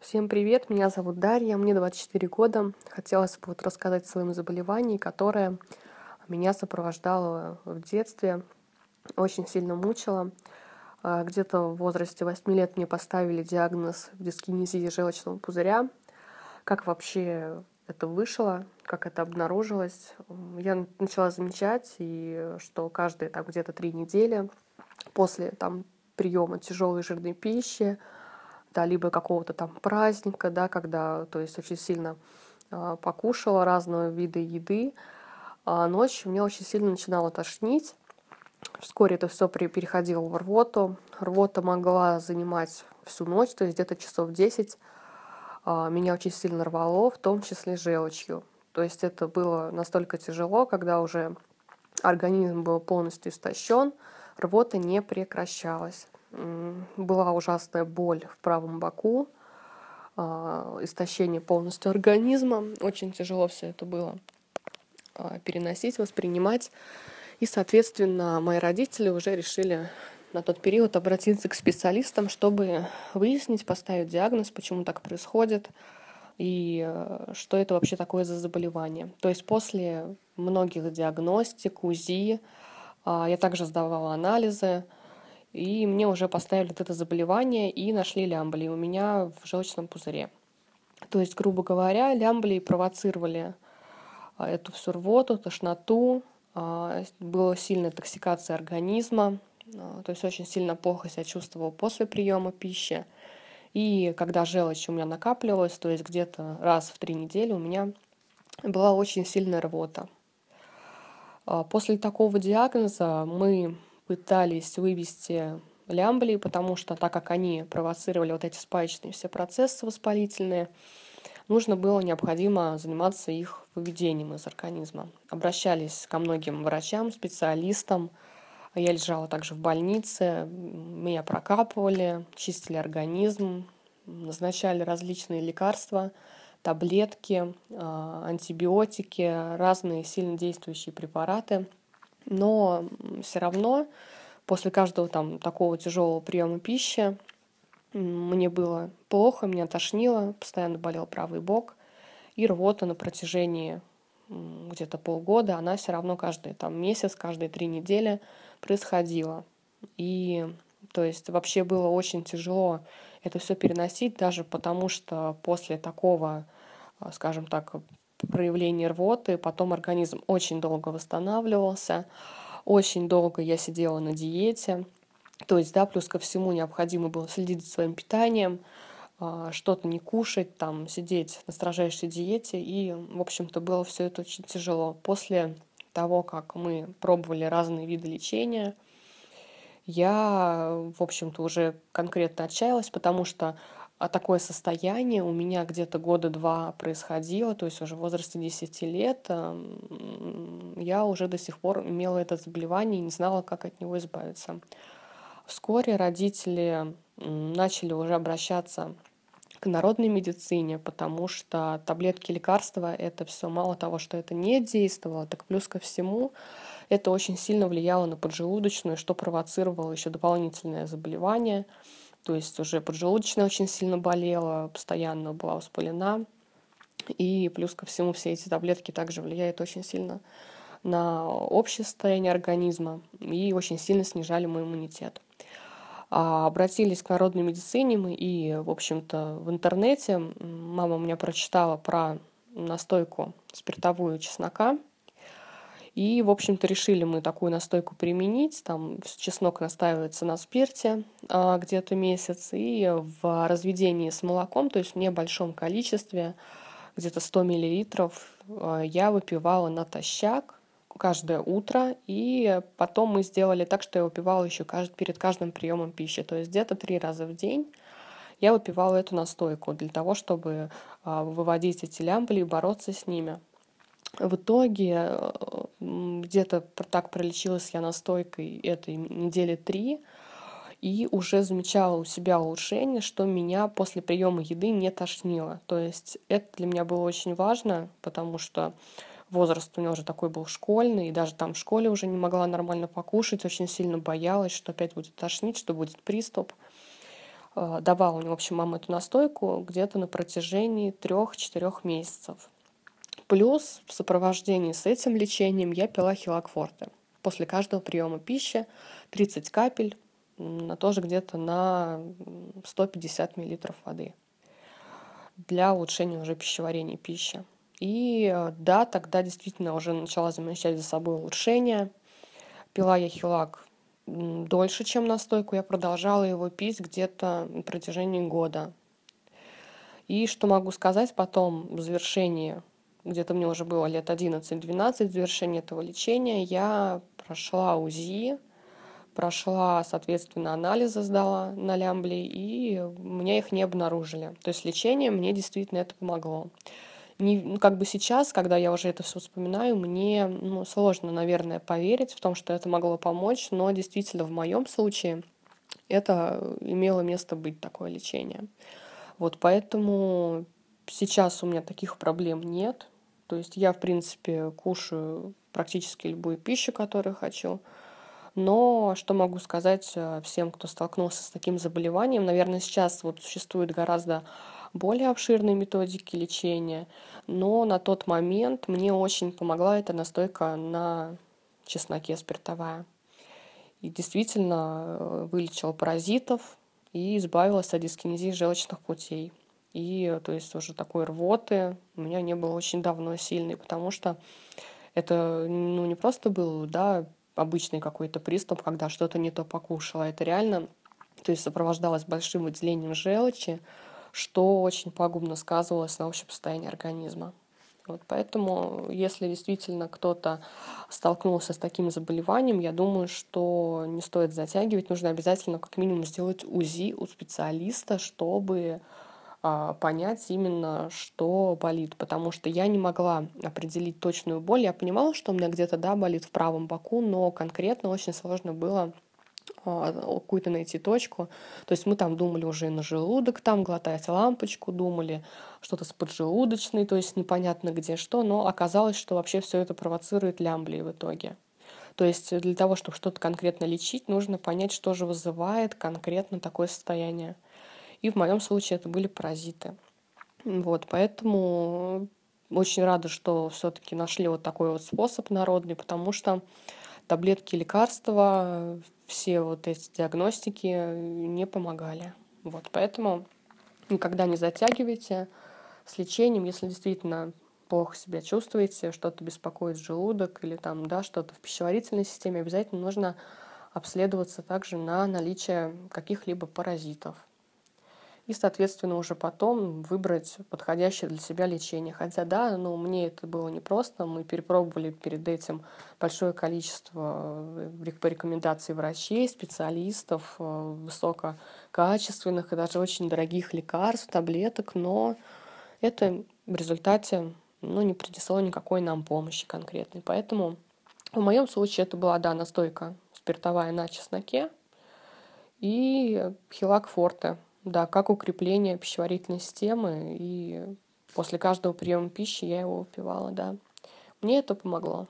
Всем привет, меня зовут Дарья, мне 24 года. Хотелось бы вот рассказать о своем заболевании, которое меня сопровождало в детстве, очень сильно мучило. А, где-то в возрасте 8 лет мне поставили диагноз дискинезии желчного пузыря. Как вообще это вышло, как это обнаружилось. Я начала замечать, и что каждые там где-то три недели после там приема тяжелой жирной пищи, да, либо какого-то там праздника, да, когда, то есть очень сильно э, покушала разного вида еды, а ночью мне очень сильно начинало тошнить. Вскоре это все переходило в рвоту. Рвота могла занимать всю ночь, то есть где-то часов 10. А, меня очень сильно рвало, в том числе желчью. То есть это было настолько тяжело, когда уже организм был полностью истощен, рвота не прекращалась. Была ужасная боль в правом боку, а, истощение полностью организма. Очень тяжело все это было а, переносить, воспринимать. И, соответственно, мои родители уже решили на тот период обратиться к специалистам, чтобы выяснить, поставить диагноз, почему так происходит и э, что это вообще такое за заболевание. То есть после многих диагностик, УЗИ, а, я также сдавала анализы, и мне уже поставили это заболевание и нашли лямблии у меня в желчном пузыре. То есть, грубо говоря, лямблии провоцировали а, эту всю рвоту, тошноту, а, была сильная токсикация организма, то есть очень сильно плохо себя чувствовала после приема пищи. И когда желчь у меня накапливалась, то есть где-то раз в три недели у меня была очень сильная рвота. А, после такого диагноза мы пытались вывести лямблии, потому что так как они провоцировали вот эти спаечные все процессы воспалительные, нужно было необходимо заниматься их выведением из организма. Обращались ко многим врачам, специалистам. Я лежала также в больнице, меня прокапывали, чистили организм, назначали различные лекарства – таблетки, а, антибиотики, разные сильно действующие препараты. Но все равно после каждого там такого тяжелого приема пищи мне было плохо, меня тошнило, постоянно болел правый бок. И рвота на протяжении где-то полгода, она все равно каждый там месяц, каждые три недели происходила. И то есть вообще было очень тяжело это все переносить, даже потому что после такого, а, скажем так, проявления рвоты, потом организм очень долго восстанавливался, очень долго я сидела на диете. То есть, да, плюс ко всему необходимо было следить за своим питанием, а, что-то не кушать, там, сидеть на строжайшей диете. И, в общем-то, было все это очень тяжело. После того, как мы пробовали разные виды лечения – я, в общем-то, уже конкретно отчаялась, потому что а такое состояние у меня где-то года два происходило, то есть уже в возрасте 10 лет я уже до сих пор имела это заболевание и не знала, как от него избавиться. Вскоре родители начали уже обращаться к народной медицине, потому что таблетки, лекарства, это все мало того, что это не действовало, так плюс ко всему это очень сильно влияло на поджелудочную, что провоцировало еще дополнительное заболевание. То есть уже поджелудочная очень сильно болела, постоянно была воспалена. И плюс ко всему все эти таблетки также влияют очень сильно на общее состояние организма и очень сильно снижали мой иммунитет. А обратились к народной медицине мы и, в общем-то, в интернете мама у меня прочитала про настойку спиртовую чеснока, и, в общем-то, решили мы такую настойку применить. Там чеснок настаивается на спирте а, где-то месяц. И в разведении с молоком, то есть в небольшом количестве, где-то 100 миллилитров, а, я выпивала натощак каждое утро. И потом мы сделали так, что я выпивала еще перед каждым приемом пищи. То есть где-то три раза в день я выпивала эту настойку для того, чтобы а, выводить эти лямбли и бороться с ними. В итоге э, где-то так пролечилась я настойкой этой недели три, и уже замечала у себя улучшение, что меня после приема еды не тошнило. То есть это для меня было очень важно, потому что возраст у меня уже такой был школьный, и даже там в школе уже не могла нормально покушать, очень сильно боялась, что опять будет тошнить, что будет приступ. Э, давала мне, в общем, мама эту настойку где-то на протяжении трех-четырех месяцев. Плюс в сопровождении с этим лечением я пила хилокфорте. После каждого приема пищи 30 капель, на тоже где-то на 150 мл воды для улучшения уже пищеварения пищи. И э, да, тогда действительно уже начала замечать за собой улучшение. Пила я хилак дольше, чем настойку. Я продолжала его пить где-то на протяжении года. И что могу сказать потом, в завершении, где-то мне уже было лет 11-12, в завершении этого лечения, я прошла УЗИ, прошла, соответственно, анализы сдала на лямбле, и мне их не обнаружили. То есть лечение мне действительно это помогло не, ну, как бы сейчас, когда я уже это все вспоминаю, мне ну, сложно, наверное, поверить в том, что это могло помочь, но действительно в моем случае это имело место быть такое лечение. Вот поэтому сейчас у меня таких проблем нет. То есть я, в принципе, кушаю практически любую пищу, которую хочу. Но что могу сказать э, всем, кто столкнулся с таким заболеванием, наверное, сейчас вот существует гораздо более обширные методики лечения, но на тот момент мне очень помогла эта настойка на чесноке спиртовая. И действительно э, вылечила паразитов и избавилась от дискинезии желчных путей. И то есть уже такой рвоты у меня не было очень давно сильной, потому что это ну, не просто был да, обычный какой-то приступ, когда что-то не то покушала. Это реально то есть сопровождалось большим выделением желчи, что очень пагубно сказывалось на общем состоянии организма. Вот поэтому, если действительно кто-то столкнулся с таким заболеванием, я думаю, что не стоит затягивать, нужно обязательно как минимум сделать УЗИ у специалиста, чтобы понять именно, что болит, потому что я не могла определить точную боль. Я понимала, что у меня где-то да болит в правом боку, но конкретно очень сложно было а, какую-то найти точку. То есть мы там думали уже на желудок, там глотать лампочку, думали что-то с поджелудочной, то есть непонятно где что, но оказалось, что вообще все это провоцирует лямблии в итоге. То есть для того, чтобы что-то конкретно лечить, нужно понять, что же вызывает конкретно такое состояние. И в моем случае это были паразиты. Вот, поэтому очень рада, что все-таки нашли вот такой вот способ народный, потому что таблетки, лекарства, все вот эти диагностики не помогали. Вот, поэтому никогда не затягивайте с лечением, если действительно плохо себя чувствуете, что-то беспокоит желудок или там, да, что-то в пищеварительной системе, обязательно нужно обследоваться также на наличие каких-либо паразитов и, соответственно, уже потом выбрать подходящее для себя лечение. Хотя, да, ну, мне это было непросто. Мы перепробовали перед этим большое количество э, рекомендаций врачей, специалистов, э, высококачественных и даже очень дорогих лекарств, таблеток, но это в результате ну, не принесло никакой нам помощи конкретной. Поэтому в моем случае это была, да, настойка спиртовая на чесноке и хилак форте – да, как укрепление пищеварительной системы, и после каждого приема пищи я его выпивала, да. Мне это помогло.